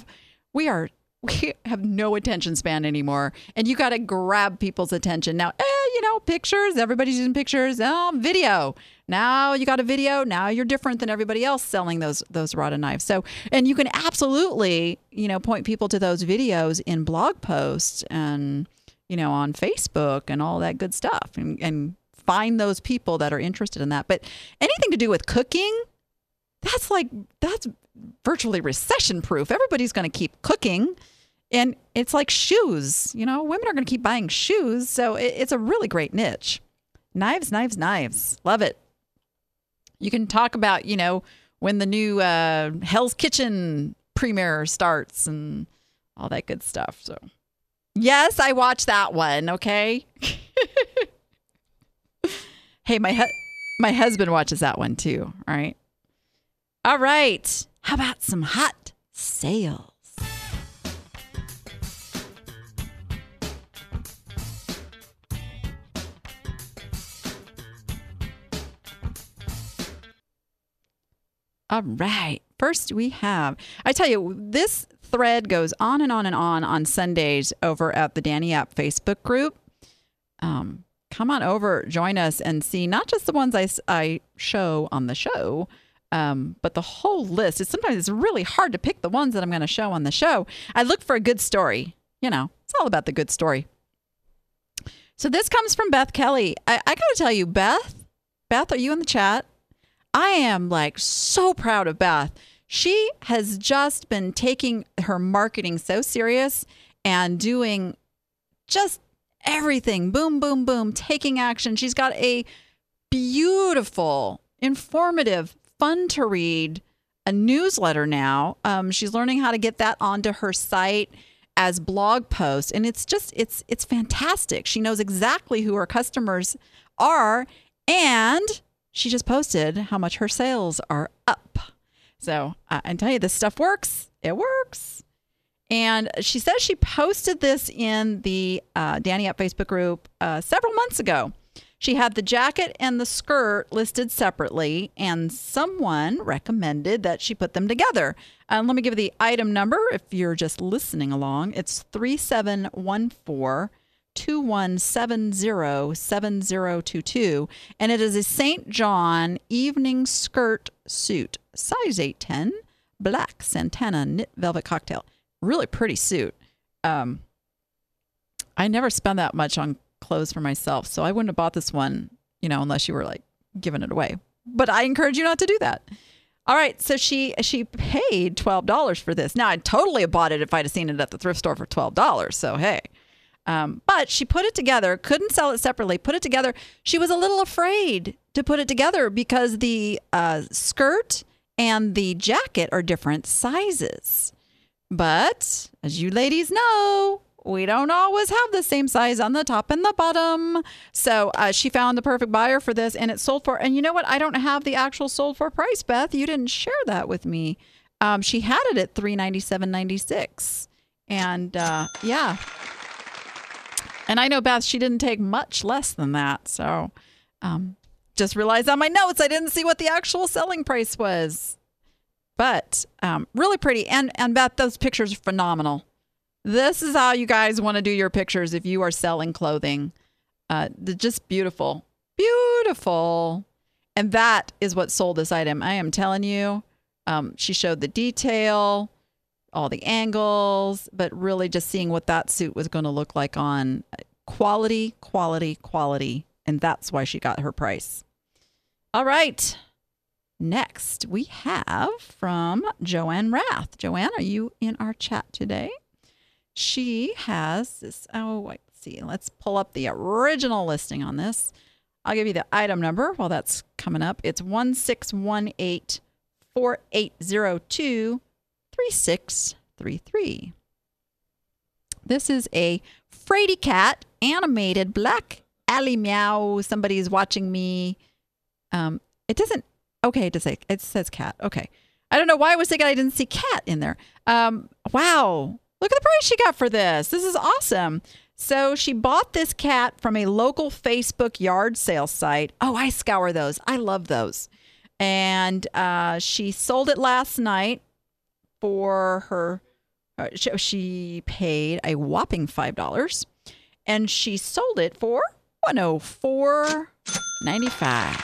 we are we have no attention span anymore and you got to grab people's attention now eh, you know pictures. Everybody's using pictures. Oh video. Now you got a video. Now you're different than everybody else selling those those Rada knives. So and you can absolutely you know point people to those videos in blog posts and you know on facebook and all that good stuff and, and find those people that are interested in that. But anything to do with cooking that's like that's virtually recession proof. Everybody's going to keep cooking. And it's like shoes, you know, women are going to keep buying shoes. So it, it's a really great niche. Knives, knives, knives. Love it. You can talk about, you know, when the new uh, Hell's Kitchen premiere starts and all that good stuff. So, yes, I watched that one. Okay. hey, my hu- my husband watches that one too. All right. All right. How about some hot sales? All right. First, we have, I tell you, this thread goes on and on and on on Sundays over at the Danny App Facebook group. Um, come on over, join us, and see not just the ones I, I show on the show, um, but the whole list It's sometimes it's really hard to pick the ones that I'm going to show on the show. I look for a good story. You know, it's all about the good story. So this comes from Beth Kelly. I, I got to tell you, Beth, Beth, are you in the chat? I am like so proud of Beth. She has just been taking her marketing so serious and doing just everything boom, boom, boom, taking action. She's got a beautiful, informative fun to read a newsletter now. Um, she's learning how to get that onto her site as blog posts and it's just it's it's fantastic she knows exactly who her customers are and she just posted how much her sales are up so uh, i tell you this stuff works it works and she says she posted this in the uh, danny app facebook group uh, several months ago She had the jacket and the skirt listed separately, and someone recommended that she put them together. And let me give you the item number if you're just listening along. It's 3714 2170 7022. And it is a St. John evening skirt suit, size 810, black Santana knit velvet cocktail. Really pretty suit. Um, I never spend that much on clothes for myself, so I wouldn't have bought this one, you know, unless you were like giving it away. But I encourage you not to do that. All right, so she she paid twelve dollars for this. Now I'd totally have bought it if I'd have seen it at the thrift store for twelve dollars. So hey, um, but she put it together, couldn't sell it separately, put it together. She was a little afraid to put it together because the uh, skirt and the jacket are different sizes. But as you ladies know, we don't always have the same size on the top and the bottom. So uh, she found the perfect buyer for this and it sold for, and you know what? I don't have the actual sold for price, Beth. You didn't share that with me. Um, she had it at three ninety seven ninety six, And uh, yeah. And I know Beth, she didn't take much less than that. So um, just realized on my notes I didn't see what the actual selling price was. But um, really pretty. And and Beth, those pictures are phenomenal. This is how you guys want to do your pictures if you are selling clothing. Uh, just beautiful, beautiful. And that is what sold this item. I am telling you. Um, she showed the detail, all the angles, but really just seeing what that suit was going to look like on quality, quality, quality. And that's why she got her price. All right. Next, we have from Joanne Rath. Joanne, are you in our chat today? She has this. Oh, let's see. Let's pull up the original listing on this. I'll give you the item number while that's coming up. It's 1618 4802 3633. This is a Frady Cat animated black alley meow. Somebody's watching me. Um, it doesn't. Okay, it does say it says cat. Okay, I don't know why I was thinking I didn't see cat in there. Um, wow, look at the price she got for this. This is awesome. So she bought this cat from a local Facebook yard sale site. Oh, I scour those. I love those. And uh, she sold it last night for her. Uh, she paid a whopping five dollars, and she sold it for one hundred four ninety five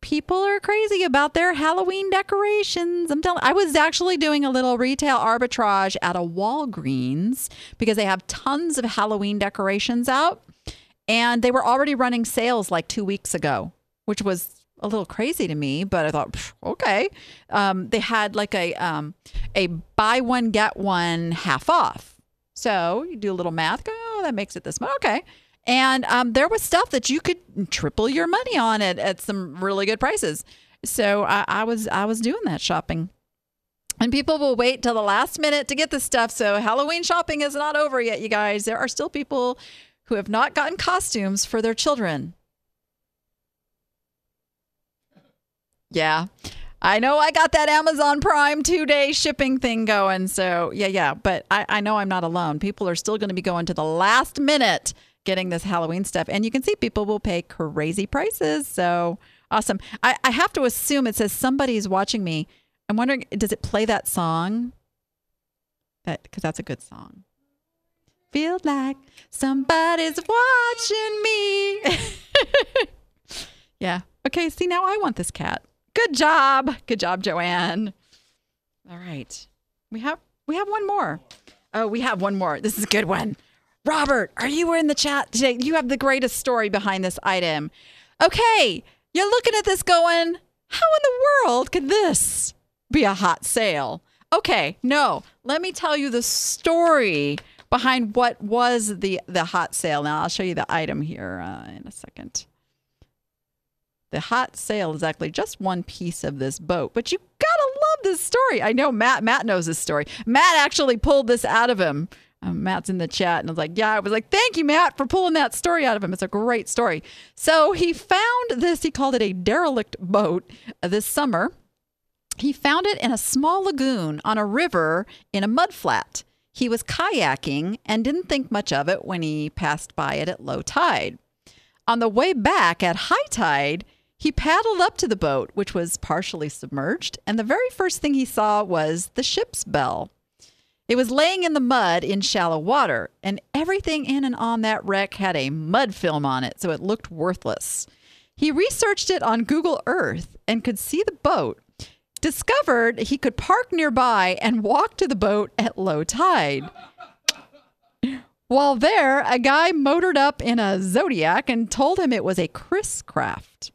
people are crazy about their Halloween decorations. I'm telling I was actually doing a little retail arbitrage at a Walgreens because they have tons of Halloween decorations out and they were already running sales like 2 weeks ago, which was a little crazy to me, but I thought, okay. Um, they had like a um, a buy one get one half off. So you do a little math, go, oh, that makes it this much. Okay. And um, there was stuff that you could triple your money on it at some really good prices. So I, I was I was doing that shopping. And people will wait till the last minute to get this stuff. So Halloween shopping is not over yet, you guys. There are still people who have not gotten costumes for their children. Yeah. I know I got that Amazon Prime two day shipping thing going. So, yeah, yeah. But I, I know I'm not alone. People are still going to be going to the last minute getting this Halloween stuff. And you can see people will pay crazy prices. So awesome. I, I have to assume it says somebody's watching me. I'm wondering, does it play that song? That because that's a good song. Feel like somebody's watching me. yeah. Okay. See, now I want this cat. Good job. Good job, Joanne. All right. We have we have one more. Oh, we have one more. This is a good one. Robert, are you in the chat today? You have the greatest story behind this item. Okay, you're looking at this going, how in the world could this be a hot sale? Okay, no, let me tell you the story behind what was the the hot sale. Now I'll show you the item here uh, in a second. The hot sale is actually just one piece of this boat, but you gotta love this story. I know Matt. Matt knows this story. Matt actually pulled this out of him um, Matt's in the chat and I was like, yeah, I was like, thank you, Matt, for pulling that story out of him. It's a great story. So he found this, he called it a derelict boat uh, this summer. He found it in a small lagoon on a river in a mudflat. He was kayaking and didn't think much of it when he passed by it at low tide. On the way back at high tide, he paddled up to the boat, which was partially submerged, and the very first thing he saw was the ship's bell. It was laying in the mud in shallow water, and everything in and on that wreck had a mud film on it, so it looked worthless. He researched it on Google Earth and could see the boat. Discovered he could park nearby and walk to the boat at low tide. While there, a guy motored up in a Zodiac and told him it was a Chris-Craft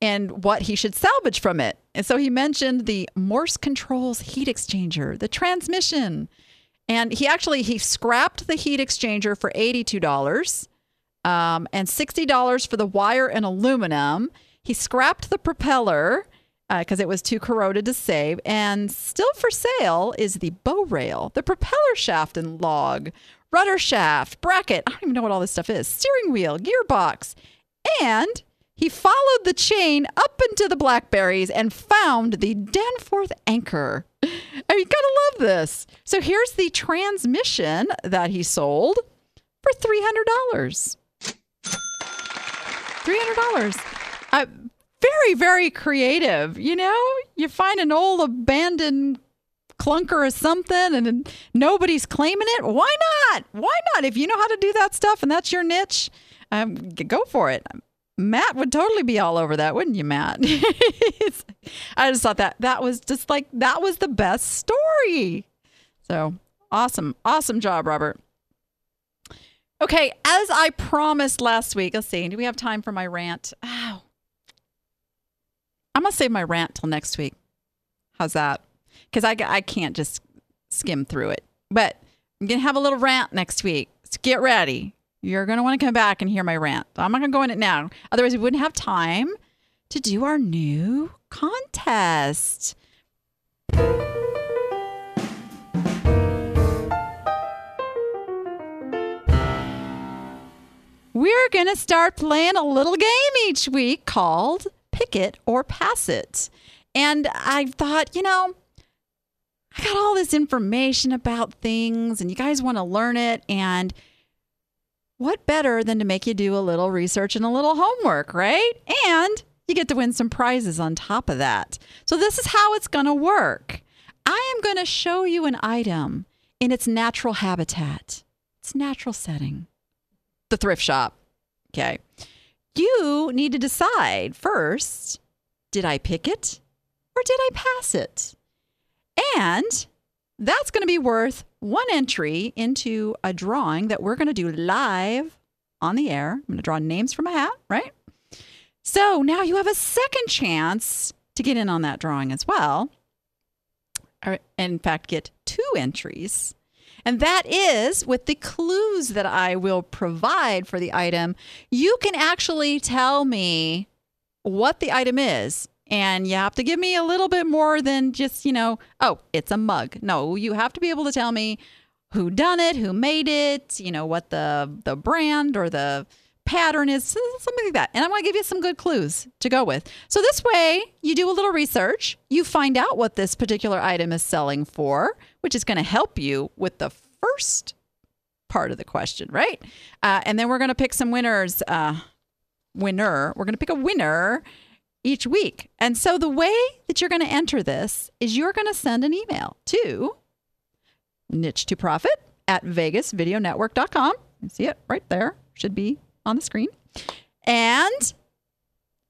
and what he should salvage from it. And so he mentioned the Morse controls heat exchanger, the transmission. And he actually he scrapped the heat exchanger for $82 um, and $60 for the wire and aluminum. He scrapped the propeller because uh, it was too corroded to save. And still for sale is the bow rail, the propeller shaft and log, rudder shaft, bracket. I don't even know what all this stuff is. Steering wheel, gearbox, and he followed the chain up into the blackberries and found the Danforth anchor. I mean, you gotta love this. So here's the transmission that he sold for three hundred dollars. Three hundred dollars. Uh, very, very creative. You know, you find an old abandoned clunker or something and nobody's claiming it. Why not? Why not? If you know how to do that stuff and that's your niche, um, go for it. Matt would totally be all over that, wouldn't you, Matt? I just thought that that was just like that was the best story. So awesome, awesome job, Robert. Okay, as I promised last week, let's see. Do we have time for my rant? Oh, I'm gonna save my rant till next week. How's that? Because I I can't just skim through it, but I'm gonna have a little rant next week. So get ready. You're going to want to come back and hear my rant. I'm not going to go in it now. Otherwise, we wouldn't have time to do our new contest. We're going to start playing a little game each week called Pick It or Pass It. And I thought, you know, I got all this information about things and you guys want to learn it. And what better than to make you do a little research and a little homework, right? And you get to win some prizes on top of that. So, this is how it's going to work. I am going to show you an item in its natural habitat, its natural setting, the thrift shop. Okay. You need to decide first did I pick it or did I pass it? And that's going to be worth one entry into a drawing that we're going to do live on the air. I'm going to draw names from a hat, right? So now you have a second chance to get in on that drawing as well. Or, in fact, get two entries. And that is with the clues that I will provide for the item. You can actually tell me what the item is and you have to give me a little bit more than just, you know, oh, it's a mug. No, you have to be able to tell me who done it, who made it, you know, what the the brand or the pattern is, something like that. And I'm going to give you some good clues to go with. So this way, you do a little research, you find out what this particular item is selling for, which is going to help you with the first part of the question, right? Uh, and then we're going to pick some winners. Uh, winner. We're going to pick a winner each week. And so the way that you're going to enter this is you're going to send an email to niche to profit at vegasvideonetwork.com. You see it right there. Should be on the screen. And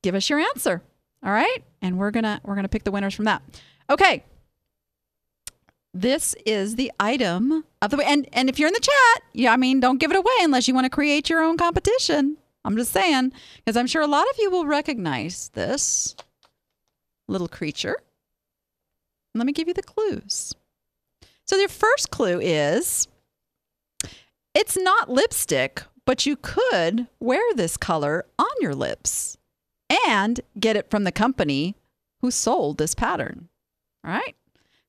give us your answer. All right? And we're going to we're going to pick the winners from that. Okay. This is the item of the way, and and if you're in the chat, yeah, I mean, don't give it away unless you want to create your own competition. I'm just saying, because I'm sure a lot of you will recognize this little creature. Let me give you the clues. So, the first clue is it's not lipstick, but you could wear this color on your lips and get it from the company who sold this pattern. All right.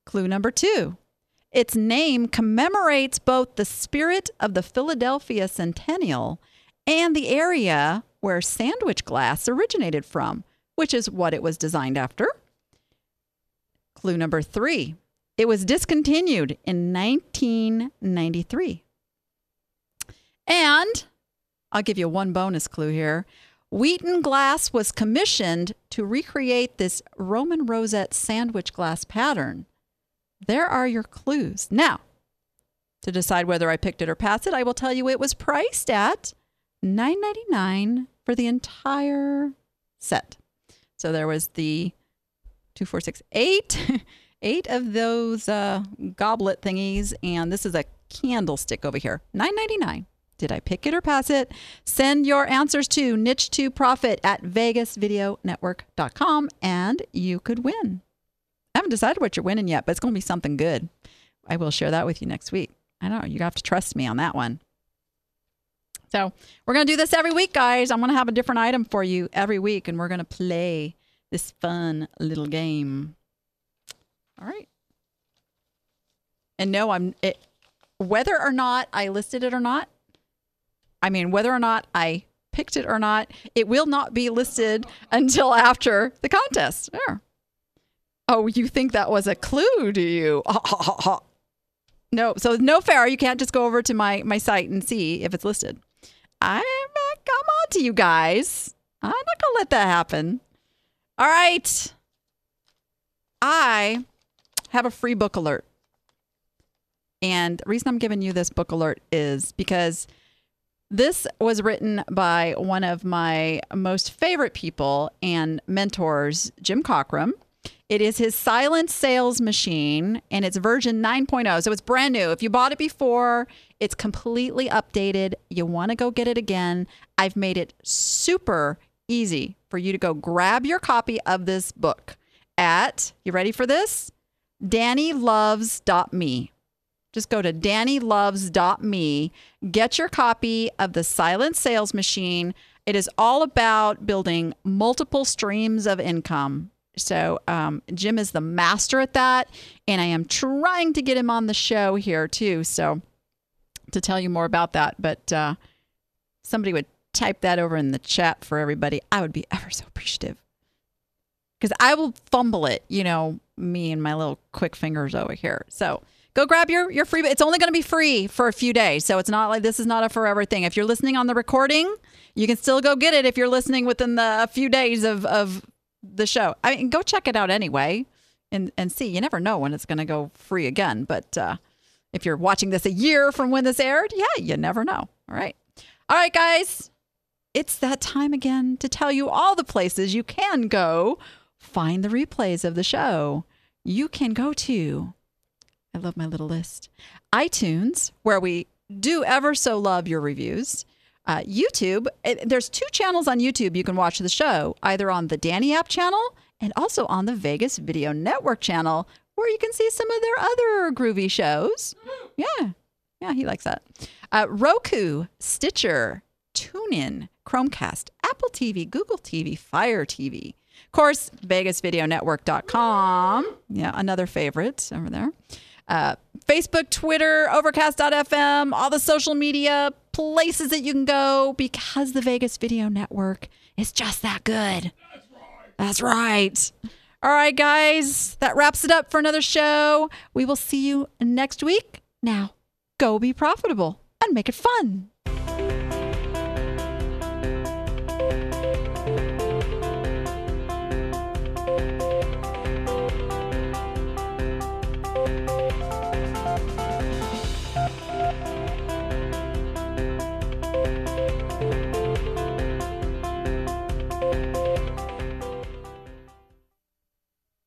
Clue number two its name commemorates both the spirit of the Philadelphia Centennial and the area where sandwich glass originated from, which is what it was designed after. Clue number three it was discontinued in 1993. And I'll give you one bonus clue here. Wheaton Glass was commissioned to recreate this Roman rosette sandwich glass pattern. There are your clues. Now, to decide whether I picked it or passed it, I will tell you it was priced at $9.99 for the entire set. So there was the two, four, six, eight, eight of those uh, goblet thingies, and this is a candlestick over here. $9.99. Did I pick it or pass it? Send your answers to niche2profit at vegasvideonetwork.com and you could win. I haven't decided what you're winning yet, but it's going to be something good. I will share that with you next week. I know you have to trust me on that one. So we're going to do this every week, guys. I'm going to have a different item for you every week, and we're going to play this fun little game. All right. And no, I'm it, whether or not I listed it or not, I mean, whether or not I picked it or not, it will not be listed until after the contest. There. Oh, you think that was a clue, do you? no, so no fair. You can't just go over to my my site and see if it's listed. I'm come on to you guys. I'm not gonna let that happen. All right. I have a free book alert. And the reason I'm giving you this book alert is because this was written by one of my most favorite people and mentors, Jim Cockrum. It is his silent sales machine and it's version 9.0. So it's brand new. If you bought it before, it's completely updated. You want to go get it again. I've made it super easy for you to go grab your copy of this book at, you ready for this? DannyLoves.me. Just go to dannyloves.me, get your copy of The Silent Sales Machine. It is all about building multiple streams of income. So, um, Jim is the master at that. And I am trying to get him on the show here too. So, to tell you more about that. But uh, somebody would type that over in the chat for everybody. I would be ever so appreciative. Because I will fumble it, you know, me and my little quick fingers over here. So, go grab your your free it's only going to be free for a few days so it's not like this is not a forever thing if you're listening on the recording you can still go get it if you're listening within the a few days of of the show i mean go check it out anyway and and see you never know when it's going to go free again but uh if you're watching this a year from when this aired yeah you never know all right all right guys it's that time again to tell you all the places you can go find the replays of the show you can go to I love my little list. iTunes, where we do ever so love your reviews. Uh, YouTube, there's two channels on YouTube you can watch the show, either on the Danny App channel and also on the Vegas Video Network channel, where you can see some of their other groovy shows. Yeah, yeah, he likes that. Uh, Roku, Stitcher, TuneIn, Chromecast, Apple TV, Google TV, Fire TV. Of course, VegasVideoNetwork.com. Yeah, another favorite over there uh, Facebook, Twitter, Overcast.fm, all the social media places that you can go because the Vegas Video Network is just that good. That's right. That's right. All right, guys, that wraps it up for another show. We will see you next week. Now, go be profitable and make it fun.